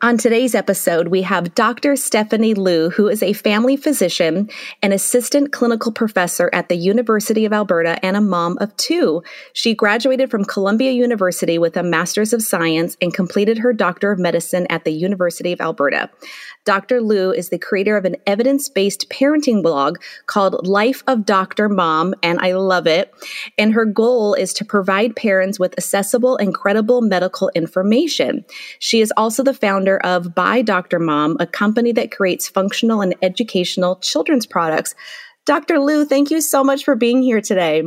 On today's episode, we have Dr. Stephanie Liu, who is a family physician, an assistant clinical professor at the University of Alberta, and a mom of two. She graduated from Columbia University with a Master's of Science and completed her Doctor of Medicine at the University of Alberta. Dr. Liu is the creator of an evidence based parenting blog called Life of Dr. Mom, and I love it. And her goal is to provide parents with accessible and credible medical information. She is also the founder of By Dr. Mom, a company that creates functional and educational children's products. Dr. Liu, thank you so much for being here today.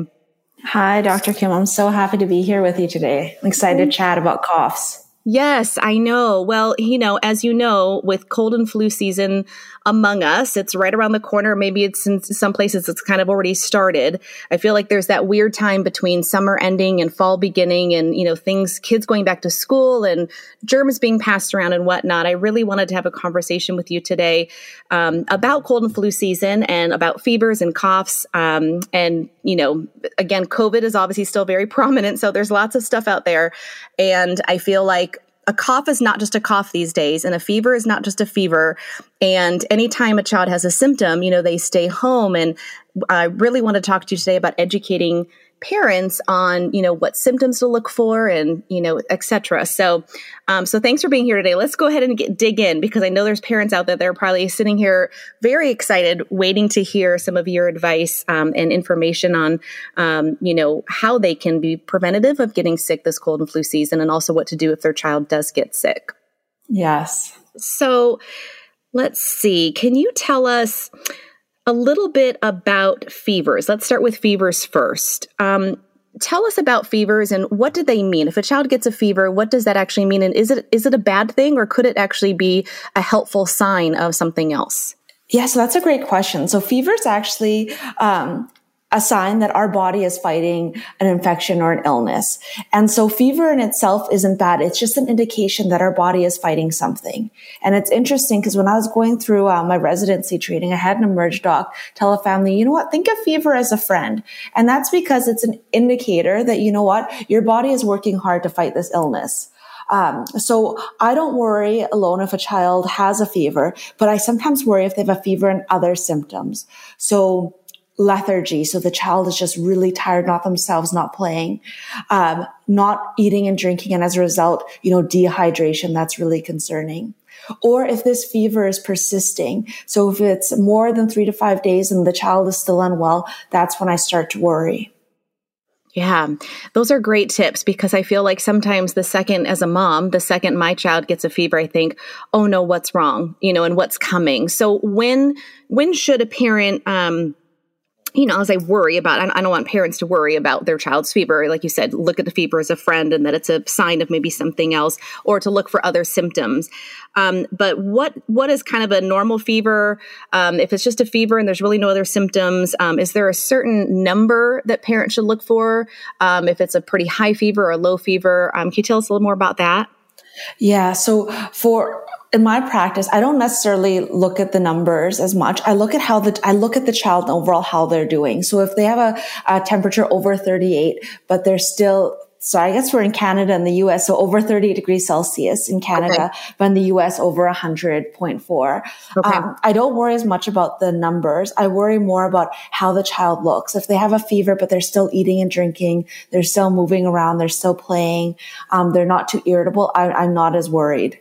Hi, Dr. Kim. I'm so happy to be here with you today. I'm excited to chat about coughs. Yes, I know. Well, you know, as you know, with cold and flu season among us, it's right around the corner. Maybe it's in some places it's kind of already started. I feel like there's that weird time between summer ending and fall beginning and, you know, things, kids going back to school and germs being passed around and whatnot. I really wanted to have a conversation with you today um, about cold and flu season and about fevers and coughs. Um, and, you know, again, COVID is obviously still very prominent. So there's lots of stuff out there. And I feel like a cough is not just a cough these days, and a fever is not just a fever. And anytime a child has a symptom, you know, they stay home. And I really want to talk to you today about educating parents on you know what symptoms to look for and you know etc so um, so thanks for being here today. Let's go ahead and get, dig in because i know there's parents out there that are probably sitting here very excited waiting to hear some of your advice um, and information on um, you know how they can be preventative of getting sick this cold and flu season and also what to do if their child does get sick. Yes. So let's see. Can you tell us a little bit about fevers. Let's start with fevers first. Um, tell us about fevers and what do they mean? If a child gets a fever, what does that actually mean? And is it is it a bad thing or could it actually be a helpful sign of something else? Yeah, so that's a great question. So fevers actually um, a sign that our body is fighting an infection or an illness. And so fever in itself isn't bad. It's just an indication that our body is fighting something. And it's interesting because when I was going through uh, my residency training, I had an emerge doc tell a family, you know what, think of fever as a friend. And that's because it's an indicator that, you know what, your body is working hard to fight this illness. Um, so I don't worry alone if a child has a fever, but I sometimes worry if they have a fever and other symptoms. So lethargy. So the child is just really tired, not themselves, not playing, um, not eating and drinking. And as a result, you know, dehydration, that's really concerning. Or if this fever is persisting. So if it's more than three to five days and the child is still unwell, that's when I start to worry. Yeah, those are great tips because I feel like sometimes the second, as a mom, the second my child gets a fever, I think, oh no, what's wrong? You know, and what's coming. So when when should a parent um, you know, as I worry about, I don't want parents to worry about their child's fever. Like you said, look at the fever as a friend and that it's a sign of maybe something else, or to look for other symptoms. Um, but what what is kind of a normal fever? Um, if it's just a fever and there's really no other symptoms, um, is there a certain number that parents should look for? Um, if it's a pretty high fever or a low fever, um, can you tell us a little more about that? Yeah. So for in my practice, I don't necessarily look at the numbers as much. I look at how the, I look at the child and overall how they're doing. So if they have a, a temperature over 38, but they're still so I guess we're in Canada and the US, so over 30 degrees Celsius in Canada, okay. but in the US over 100.4. Okay. Um, I don't worry as much about the numbers. I worry more about how the child looks. If they have a fever, but they're still eating and drinking, they're still moving around, they're still playing, um, they're not too irritable, I, I'm not as worried.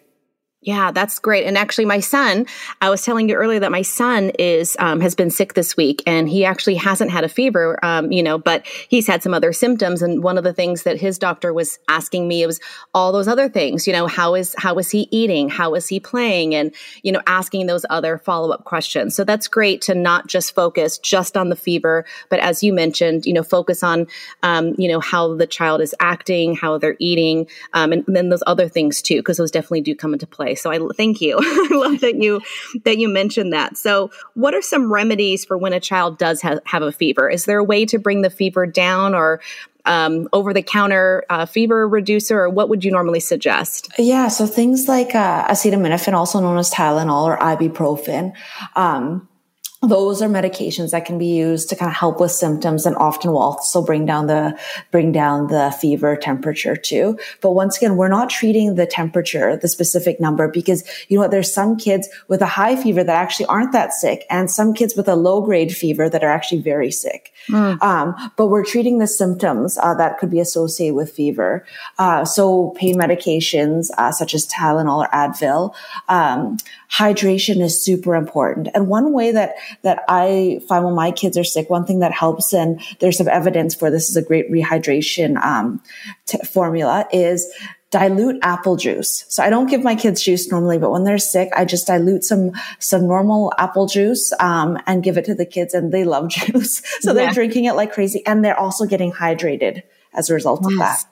Yeah, that's great. And actually, my son, I was telling you earlier that my son is um, has been sick this week, and he actually hasn't had a fever, um, you know, but he's had some other symptoms. And one of the things that his doctor was asking me was all those other things, you know, how is how is he eating, how is he playing, and you know, asking those other follow up questions. So that's great to not just focus just on the fever, but as you mentioned, you know, focus on, um, you know, how the child is acting, how they're eating, um, and, and then those other things too, because those definitely do come into play. So I thank you. I love that you that you mentioned that. So what are some remedies for when a child does ha- have a fever? Is there a way to bring the fever down or um, over the counter uh, fever reducer, or what would you normally suggest? Yeah, so things like uh, acetaminophen, also known as Tylenol or ibuprofen. Um, those are medications that can be used to kind of help with symptoms and often will also bring down the bring down the fever temperature too. But once again we're not treating the temperature the specific number because you know what there's some kids with a high fever that actually aren't that sick and some kids with a low grade fever that are actually very sick. Mm. um, but we're treating the symptoms uh, that could be associated with fever. Uh, so pain medications uh, such as tylenol or advil um, hydration is super important and one way that that I find when my kids are sick, one thing that helps, and there's some evidence for this is a great rehydration um, t- formula, is dilute apple juice. So I don't give my kids juice normally, but when they're sick, I just dilute some some normal apple juice um, and give it to the kids, and they love juice. so yeah. they're drinking it like crazy, and they're also getting hydrated as a result yes. of that.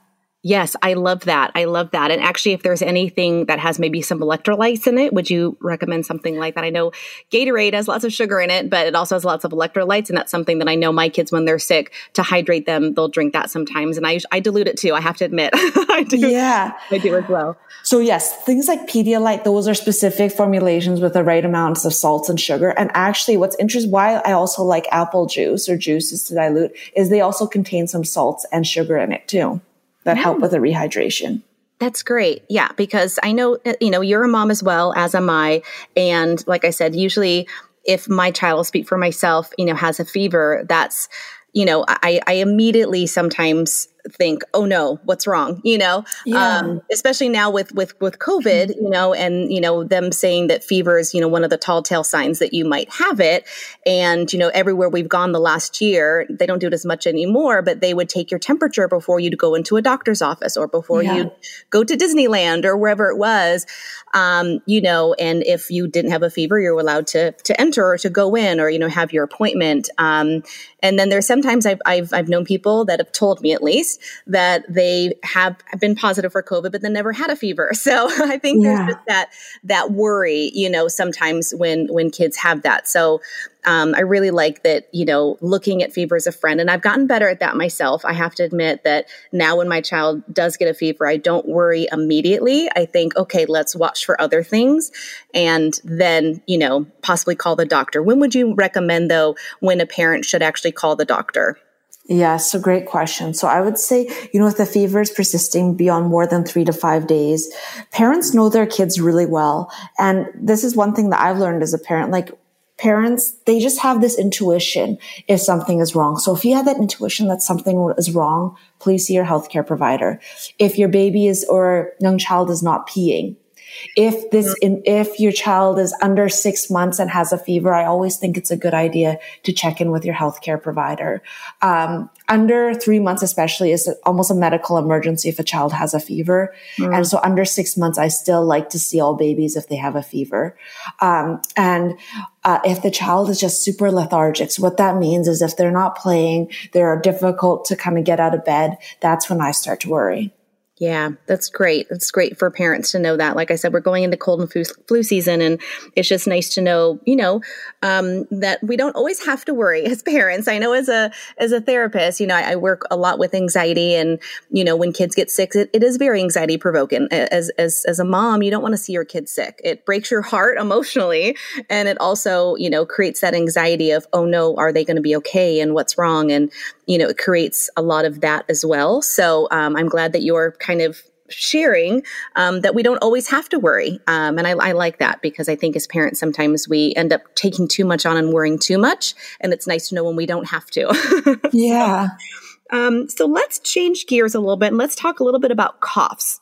Yes, I love that. I love that. And actually, if there's anything that has maybe some electrolytes in it, would you recommend something like that? I know Gatorade has lots of sugar in it, but it also has lots of electrolytes. And that's something that I know my kids, when they're sick, to hydrate them, they'll drink that sometimes. And I, I dilute it too. I have to admit. I do. Yeah. I do as well. So, yes, things like Pedialyte, those are specific formulations with the right amounts of salts and sugar. And actually, what's interesting, why I also like apple juice or juices to dilute is they also contain some salts and sugar in it too that yeah. help with the rehydration. That's great. Yeah, because I know, uh, you know, you're a mom as well, as am I. And like I said, usually if my child, will speak for myself, you know, has a fever, that's, you know, I, I immediately sometimes think, oh no, what's wrong? You know, yeah. um, especially now with with with COVID, you know, and you know them saying that fever is you know one of the tall tale signs that you might have it, and you know everywhere we've gone the last year, they don't do it as much anymore, but they would take your temperature before you'd go into a doctor's office or before yeah. you go to Disneyland or wherever it was, um, you know, and if you didn't have a fever, you're allowed to to enter or to go in or you know have your appointment. Um, and then there's sometimes I've, I've I've known people that have told me at least that they have been positive for COVID, but then never had a fever. So I think yeah. there's just that that worry, you know, sometimes when when kids have that. So um, I really like that, you know, looking at fever as a friend. And I've gotten better at that myself. I have to admit that now when my child does get a fever, I don't worry immediately. I think, okay, let's watch for other things and then, you know, possibly call the doctor. When would you recommend, though, when a parent should actually call the doctor? Yes, a great question. So I would say, you know, if the fever is persisting beyond more than three to five days, parents know their kids really well. And this is one thing that I've learned as a parent, like parents, they just have this intuition if something is wrong. So if you have that intuition that something is wrong, please see your healthcare provider. If your baby is or young child is not peeing, if this, if your child is under six months and has a fever, I always think it's a good idea to check in with your healthcare provider. Um, under three months, especially, is almost a medical emergency if a child has a fever. Mm. And so under six months, I still like to see all babies if they have a fever. Um, and uh, if the child is just super lethargic, so what that means is if they're not playing, they're difficult to kind of get out of bed. That's when I start to worry. Yeah, that's great. That's great for parents to know that. Like I said, we're going into cold and flu, flu season, and it's just nice to know, you know, um, that we don't always have to worry as parents. I know as a as a therapist, you know, I, I work a lot with anxiety, and you know, when kids get sick, it, it is very anxiety provoking. As as as a mom, you don't want to see your kids sick. It breaks your heart emotionally, and it also, you know, creates that anxiety of, oh no, are they going to be okay, and what's wrong, and you know, it creates a lot of that as well. So um, I'm glad that you're kind of sharing um, that we don't always have to worry. Um, and I, I, like that because I think as parents, sometimes we end up taking too much on and worrying too much. And it's nice to know when we don't have to. yeah. Um, so let's change gears a little bit and let's talk a little bit about coughs.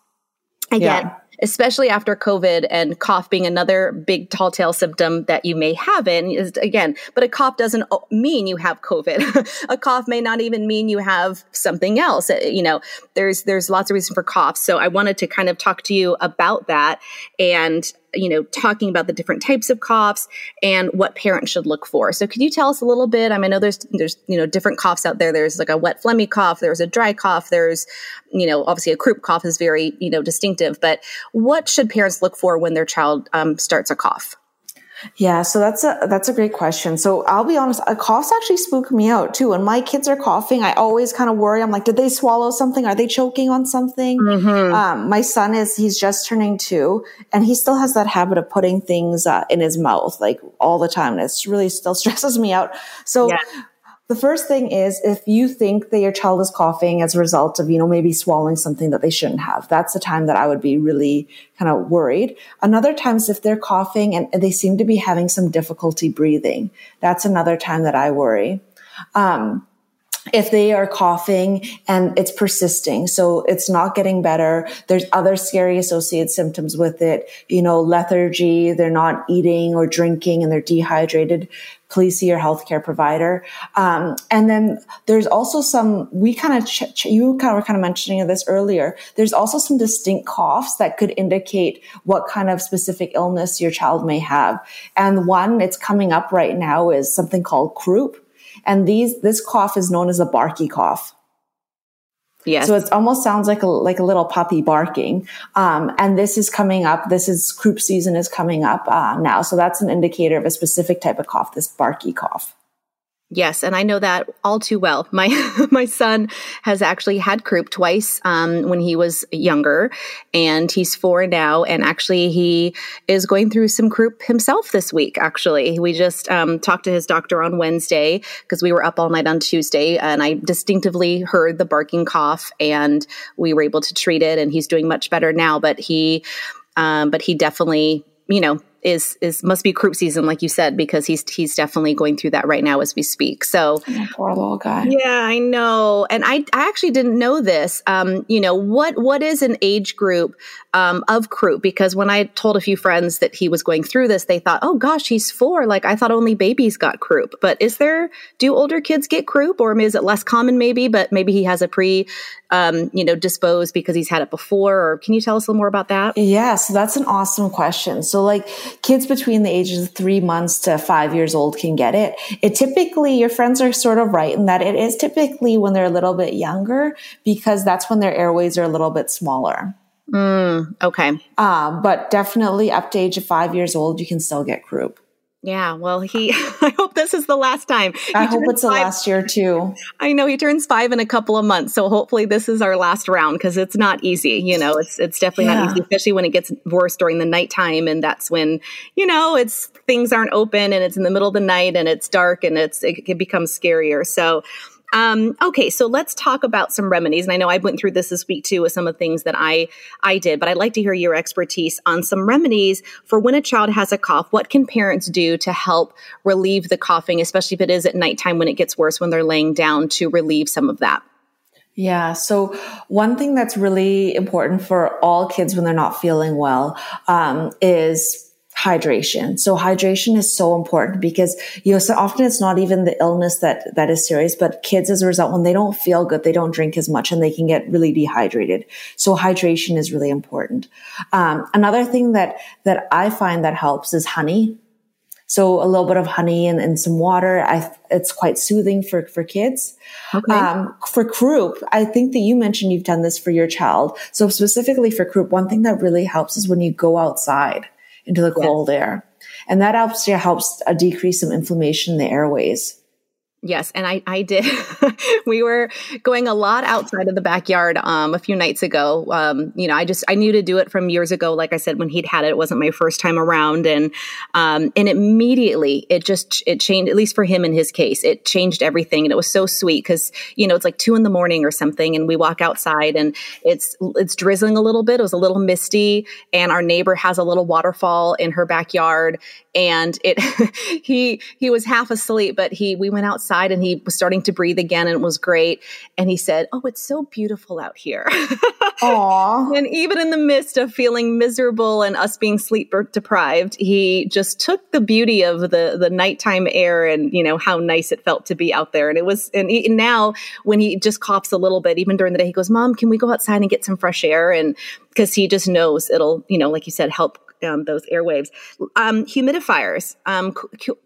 Again, yeah especially after COVID and cough being another big tall tale symptom that you may have in is again, but a cough doesn't mean you have COVID. a cough may not even mean you have something else. Uh, you know, there's, there's lots of reason for coughs. So I wanted to kind of talk to you about that and you know, talking about the different types of coughs and what parents should look for. So could you tell us a little bit? I mean, I know there's there's you know different coughs out there. There's like a wet phlegmy cough, there's a dry cough, there's you know obviously a croup cough is very you know distinctive. But what should parents look for when their child um, starts a cough? Yeah, so that's a that's a great question. So I'll be honest, a coughs actually spook me out too. When my kids are coughing, I always kind of worry. I'm like, did they swallow something? Are they choking on something? Mm-hmm. Um, my son is he's just turning two, and he still has that habit of putting things uh, in his mouth like all the time. And it's really still stresses me out. So. Yeah the first thing is if you think that your child is coughing as a result of, you know, maybe swallowing something that they shouldn't have, that's the time that I would be really kind of worried. Another times if they're coughing and they seem to be having some difficulty breathing, that's another time that I worry. Um, if they are coughing and it's persisting, so it's not getting better, there's other scary associated symptoms with it, you know, lethargy, they're not eating or drinking and they're dehydrated, please see your healthcare provider. Um, and then there's also some, we kind of, ch- ch- you kind of were kind of mentioning this earlier. There's also some distinct coughs that could indicate what kind of specific illness your child may have. And one it's coming up right now is something called croup. And these, this cough is known as a barky cough. Yes. So it almost sounds like a like a little puppy barking. Um, and this is coming up. This is croup season is coming up uh, now. So that's an indicator of a specific type of cough. This barky cough. Yes, and I know that all too well. My my son has actually had croup twice um, when he was younger, and he's four now. And actually, he is going through some croup himself this week. Actually, we just um, talked to his doctor on Wednesday because we were up all night on Tuesday, and I distinctively heard the barking cough, and we were able to treat it, and he's doing much better now. But he, um, but he definitely, you know, is is must be croup season, like you said, because he's he's definitely going through that right now as we speak. So oh, poor little guy. Yeah, I know, and I I actually didn't know this. Um, you know what what is an age group um, of croup? Because when I told a few friends that he was going through this, they thought, oh gosh, he's four. Like I thought only babies got croup. But is there do older kids get croup, or is it less common? Maybe, but maybe he has a pre um, you know, disposed because he's had it before? Or can you tell us a little more about that? Yeah, so that's an awesome question. So, like, kids between the ages of three months to five years old can get it. It typically, your friends are sort of right in that it is typically when they're a little bit younger because that's when their airways are a little bit smaller. Mm, okay. Uh, but definitely up to age of five years old, you can still get croup. Yeah, well, he. I hope this is the last time. He I hope it's five, the last year too. I know he turns five in a couple of months, so hopefully this is our last round because it's not easy. You know, it's it's definitely yeah. not easy, especially when it gets worse during the nighttime, and that's when you know it's things aren't open and it's in the middle of the night and it's dark and it's it, it becomes scarier. So um, okay, so let's talk about some remedies. And I know I went through this this week too with some of the things that I I did, but I'd like to hear your expertise on some remedies for when a child has a cough. What can parents do to help relieve the coughing, especially if it is at nighttime when it gets worse when they're laying down to relieve some of that? Yeah. So one thing that's really important for all kids when they're not feeling well um, is hydration. So hydration is so important because, you know, so often it's not even the illness that, that is serious, but kids as a result, when they don't feel good, they don't drink as much and they can get really dehydrated. So hydration is really important. Um, another thing that, that I find that helps is honey. So a little bit of honey and, and some water. I, it's quite soothing for, for kids. Okay. Um, for croup, I think that you mentioned you've done this for your child. So specifically for croup, one thing that really helps is when you go outside into the cold yes. air. And that helps, yeah, helps uh, decrease some inflammation in the airways. Yes, and I, I did. we were going a lot outside of the backyard um, a few nights ago. Um, you know, I just I knew to do it from years ago. Like I said, when he'd had it, it wasn't my first time around, and um, and immediately it just it changed. At least for him in his case, it changed everything, and it was so sweet because you know it's like two in the morning or something, and we walk outside and it's it's drizzling a little bit. It was a little misty, and our neighbor has a little waterfall in her backyard, and it he he was half asleep, but he we went outside outside and he was starting to breathe again and it was great. And he said, Oh, it's so beautiful out here. Aww. and even in the midst of feeling miserable and us being sleep deprived, he just took the beauty of the, the nighttime air and, you know, how nice it felt to be out there. And it was, and, he, and now when he just coughs a little bit, even during the day, he goes, Mom, can we go outside and get some fresh air? And because he just knows it'll, you know, like you said, help um, those airwaves. Um, humidifiers, um,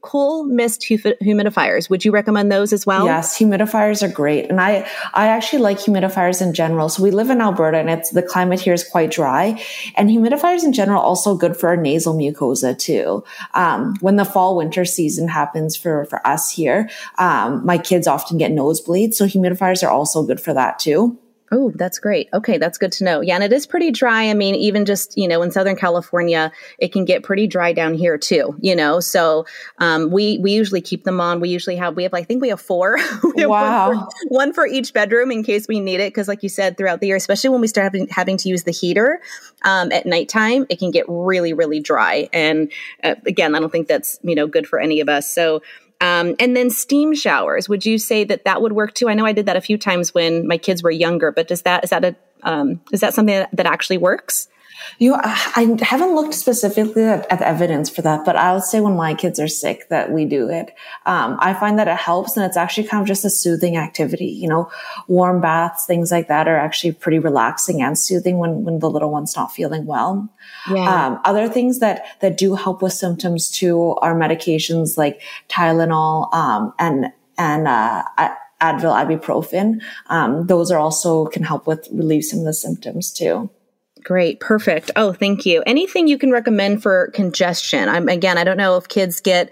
cool mist humidifiers. Would you recommend those as well? Yes, humidifiers are great, and I I actually like humidifiers in general. So we live in Alberta, and it's the climate here is quite dry, and humidifiers in general also good for our nasal mucosa too. Um, when the fall winter season happens for for us here, um, my kids often get nosebleeds, so humidifiers are also good for that too. Oh, that's great. Okay, that's good to know. Yeah, and it is pretty dry. I mean, even just, you know, in Southern California, it can get pretty dry down here too, you know. So um, we we usually keep them on. We usually have we have I think we have four. we have wow. One for, one for, each bedroom in case we need it. Because like you said, throughout the year, especially when we start having, having to use the heater um, at nighttime, it can get really, really dry. And uh, again, I don't think that's, you know, good for any of us. So um, and then steam showers. Would you say that that would work too? I know I did that a few times when my kids were younger, but does that is that a um, is that something that, that actually works? You, I haven't looked specifically at, at, evidence for that, but I would say when my kids are sick that we do it. Um, I find that it helps and it's actually kind of just a soothing activity. You know, warm baths, things like that are actually pretty relaxing and soothing when, when the little one's not feeling well. Yeah. Um, other things that, that do help with symptoms too are medications like Tylenol, um, and, and, uh, Advil, ibuprofen. Um, those are also can help with relieve some of the symptoms too. Great, perfect. Oh, thank you. Anything you can recommend for congestion? I'm again, I don't know if kids get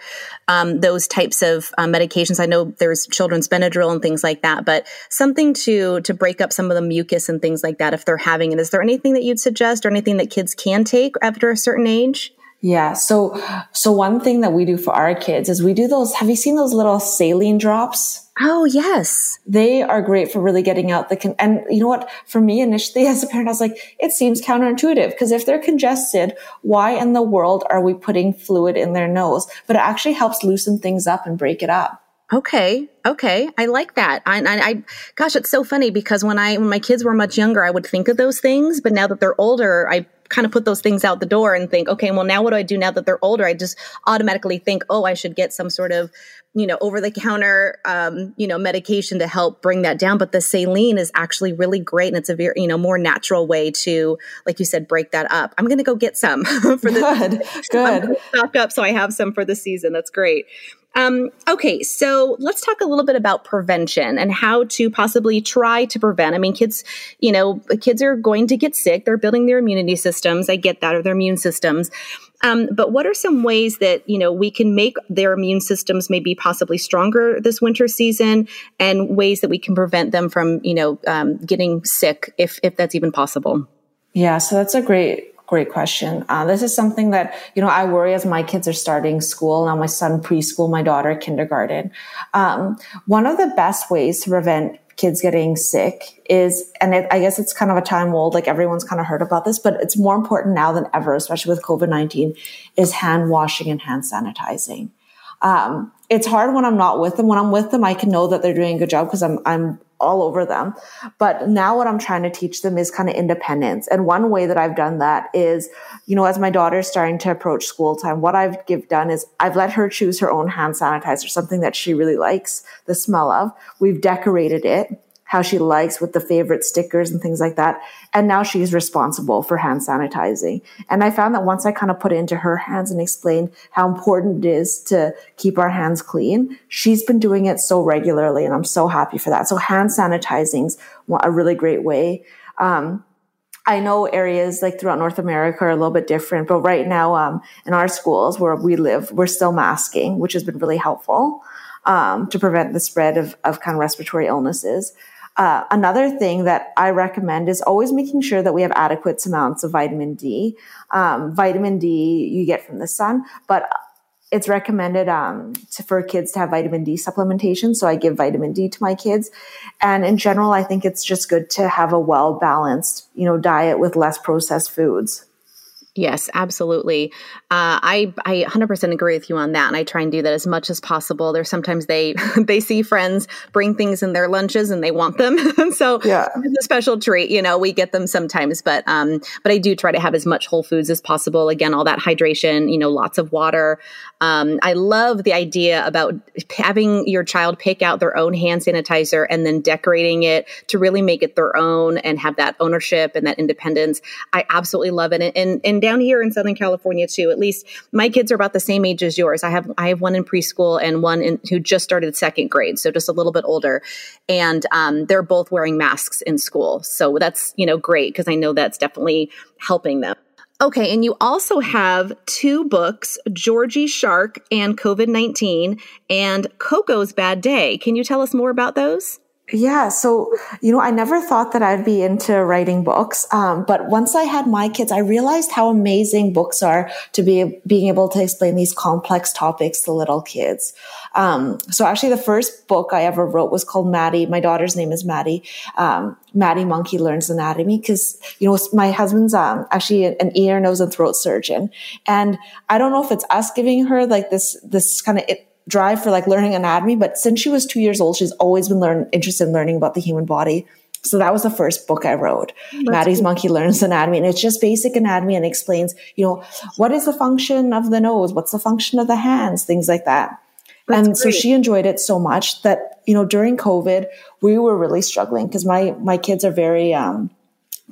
um, those types of um, medications. I know there's children's Benadryl and things like that, but something to to break up some of the mucus and things like that if they're having it. Is there anything that you'd suggest, or anything that kids can take after a certain age? Yeah. So, so one thing that we do for our kids is we do those. Have you seen those little saline drops? Oh, yes. They are great for really getting out the, con- and you know what? For me initially as a parent, I was like, it seems counterintuitive because if they're congested, why in the world are we putting fluid in their nose? But it actually helps loosen things up and break it up. Okay. Okay. I like that. I, I, I, gosh, it's so funny because when I, when my kids were much younger, I would think of those things, but now that they're older, I kind of put those things out the door and think, okay, well, now what do I do now that they're older? I just automatically think, oh, I should get some sort of you know, over the counter, um, you know, medication to help bring that down. But the saline is actually really great. And it's a very, you know, more natural way to, like you said, break that up. I'm going to go get some for the good. Good. Stock up. So I have some for the season. That's great. Um, okay, so let's talk a little bit about prevention and how to possibly try to prevent. I mean, kids, you know, kids are going to get sick. They're building their immunity systems. I get that, or their immune systems. Um, but what are some ways that you know we can make their immune systems maybe possibly stronger this winter season, and ways that we can prevent them from you know um, getting sick if if that's even possible? Yeah, so that's a great great question. Uh, this is something that you know I worry as my kids are starting school now. My son preschool, my daughter kindergarten. Um, one of the best ways to prevent kids getting sick is, and it, I guess it's kind of a time old, like everyone's kind of heard about this, but it's more important now than ever, especially with COVID-19, is hand washing and hand sanitizing. Um, it's hard when I'm not with them. When I'm with them, I can know that they're doing a good job because I'm, I'm all over them. But now what I'm trying to teach them is kind of independence. And one way that I've done that is, you know, as my daughter's starting to approach school time, what I've give done is I've let her choose her own hand sanitizer, something that she really likes the smell of. We've decorated it how she likes with the favorite stickers and things like that. And now she's responsible for hand sanitizing. And I found that once I kind of put it into her hands and explained how important it is to keep our hands clean, she's been doing it so regularly. And I'm so happy for that. So hand sanitizing's a really great way. Um, I know areas like throughout North America are a little bit different, but right now, um, in our schools where we live, we're still masking, which has been really helpful. um, to prevent the spread of, of kind of respiratory illnesses. Uh, another thing that I recommend is always making sure that we have adequate amounts of vitamin D. Um, vitamin D you get from the sun, but it's recommended um, to, for kids to have vitamin D supplementation. So I give vitamin D to my kids. And in general, I think it's just good to have a well balanced, you know, diet with less processed foods. Yes, absolutely. Uh, I I 100% agree with you on that, and I try and do that as much as possible. There's sometimes they they see friends bring things in their lunches and they want them, so yeah. it's a special treat. You know, we get them sometimes, but um, but I do try to have as much whole foods as possible. Again, all that hydration, you know, lots of water. Um, I love the idea about having your child pick out their own hand sanitizer and then decorating it to really make it their own and have that ownership and that independence. I absolutely love it, and and, and down here in Southern California too. At least my kids are about the same age as yours. I have I have one in preschool and one in, who just started second grade, so just a little bit older, and um, they're both wearing masks in school. So that's you know great because I know that's definitely helping them. Okay, and you also have two books, Georgie Shark and COVID 19, and Coco's Bad Day. Can you tell us more about those? Yeah. So, you know, I never thought that I'd be into writing books. Um, but once I had my kids, I realized how amazing books are to be being able to explain these complex topics to little kids. Um, so actually the first book I ever wrote was called Madi. My daughter's name is Madi. Um, Madi Monkey Learns Anatomy because, you know, my husband's, um, actually an ear, nose and throat surgeon. And I don't know if it's us giving her like this, this kind of, drive for like learning anatomy. But since she was two years old, she's always been learn, interested in learning about the human body. So that was the first book I wrote. That's Madi's cool. Monkey Learns Anatomy. And it's just basic anatomy and explains, you know, what is the function of the nose? What's the function of the hands? Things like that. That's and great. so she enjoyed it so much that, you know, during COVID, we were really struggling because my, my kids are very, um,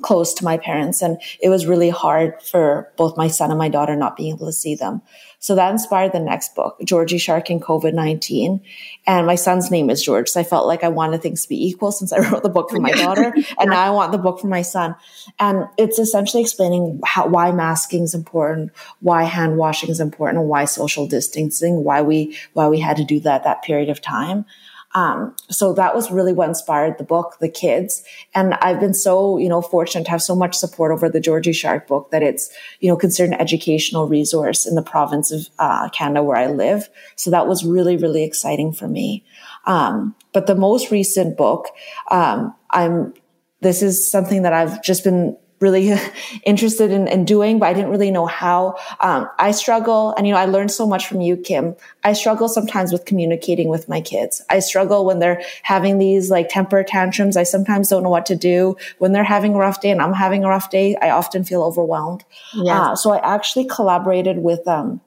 close to my parents and it was really hard for both my son and my daughter not being able to see them. So that inspired the next book, Georgie Shark and COVID-19. And my son's name is George. So I felt like I wanted things to be equal since I wrote the book for my daughter and now I want the book for my son. And it's essentially explaining how, why masking is important, why hand washing is important, and why social distancing, why we, why we had to do that that period of time. Um, so that was really what inspired the book, The Kids. And I've been so, you know, fortunate to have so much support over the Georgie Shark book that it's, you know, considered an educational resource in the province of uh, Canada where I live. So that was really, really exciting for me. Um, but the most recent book, um, I'm, this is something that I've just been really interested in, in, doing, but I didn't really know how. Um, I struggle, and you know, I learned so much from you, Kim. I struggle sometimes with communicating with my kids. I struggle when they're having these like temper tantrums. I sometimes don't know what to do when they're having a rough day, and I'm having a rough day. I often feel overwhelmed. Yeah. Uh, so I actually collaborated with um,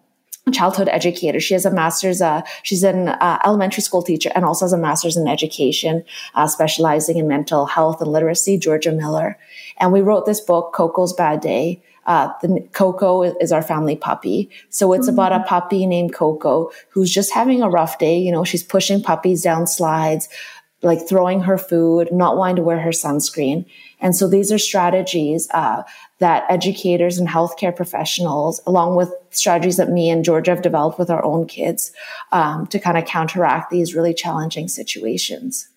childhood educator. She has a master's, uh, she's an uh, elementary school teacher and also has a master's in education, uh, specializing in mental health and literacy, Georgia Miller. And we wrote this book, Coco's Bad Day. Uh, the Coco is our family puppy. So it's mm-hmm. about a puppy named Coco who's just having a rough day. You know, she's pushing puppies down slides, like throwing her food, not wanting to wear her sunscreen. And so these are strategies uh, that educators and healthcare professionals, along with strategies that me and Georgia have developed with our own kids, um, to kind of counteract these really challenging situations.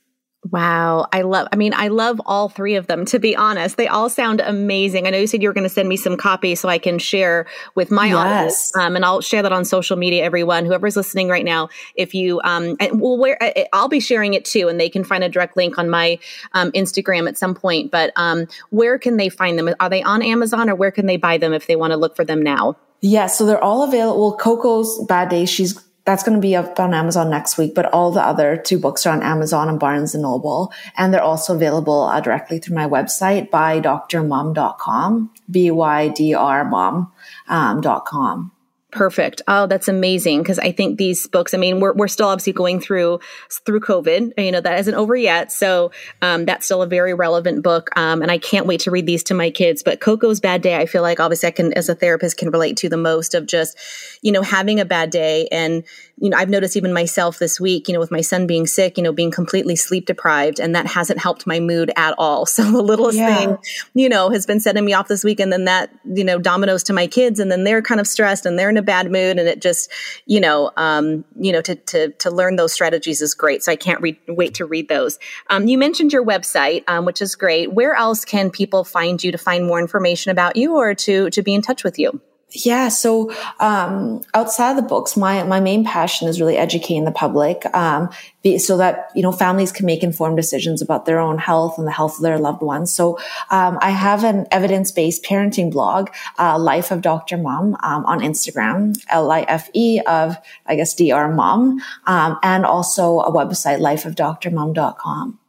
Wow. I love, I mean, I love all three of them, to be honest. They all sound amazing. I know you said you were going to send me some copies so I can share with my yes. audience. Um, and I'll share that on social media, everyone, whoever's listening right now. If you, um, and well, where I'll be sharing it too, and they can find a direct link on my um, Instagram at some point. But um, where can they find them? Are they on Amazon or where can they buy them if they want to look for them now? Yeah, so they're all available. Coco's Bad Day, she's that's going to be up on Amazon next week, but all the other two books are on Amazon and Barnes and Noble. And they're also available uh, directly through my website by drmom.com, B-Y-D-R mom, um. Perfect. Oh, that's amazing. Because I think these books, I mean, we're, we're still obviously going through through COVID. You know, that isn't over yet. So um, that's still a very relevant book. Um, and I can't wait to read these to my kids. But Coco's Bad Day, I feel like obviously I can, as a therapist, can relate to the most of just, you know, having a bad day. And, you know, I've noticed even myself this week, you know, with my son being sick, you know, being completely sleep deprived. And that hasn't helped my mood at all. So the littlest yeah. thing, you know, has been setting me off this week. And then that, you know, dominoes to my kids. And then they're kind of stressed and they're in a bad mood and it just, you know, um, you know, to, to, to learn those strategies is great. So I can't read, wait to read those. Um, you mentioned your website, um, which is great. Where else can people find you to find more information about you or to, to be in touch with you? Yeah. So, um, outside of the books, my, my main passion is really educating the public, um, be, so that, you know, families can make informed decisions about their own health and the health of their loved ones. So, um, I have an evidence-based parenting blog, uh, Life of Dr. Mom, um, on Instagram, L-I-F-E of, I guess, DR Mom, um, and also a website, life of dr lifeofdrmom.com.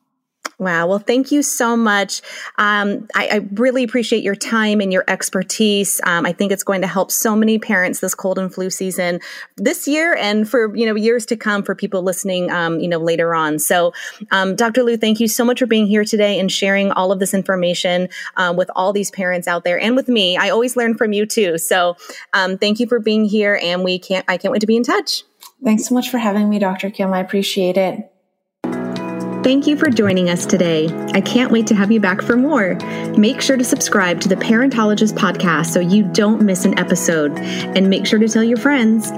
Wow. Well, thank you so much. Um, I, I, really appreciate your time and your expertise. Um, I think it's going to help so many parents this cold and flu season this year and for you know years to come for people listening. Um, you know later on. So, um, Dr. Liu, thank you so much for being here today and sharing all of this information um, with all these parents out there and with me. I always learn from you too. So, um, thank you for being here, and we can't. I can't wait to be in touch. Thanks so much for having me, Dr. Kim. I appreciate it. Thank you for joining us today. I can't wait to have you back for more. Make sure to subscribe to the Parentologist podcast so you don't miss an episode, and make sure to tell your friends.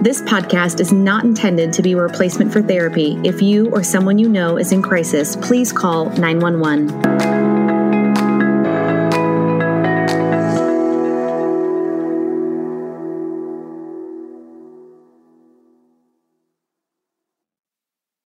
This podcast is not intended to be a replacement for therapy. If you or someone you know is in crisis, please call 911.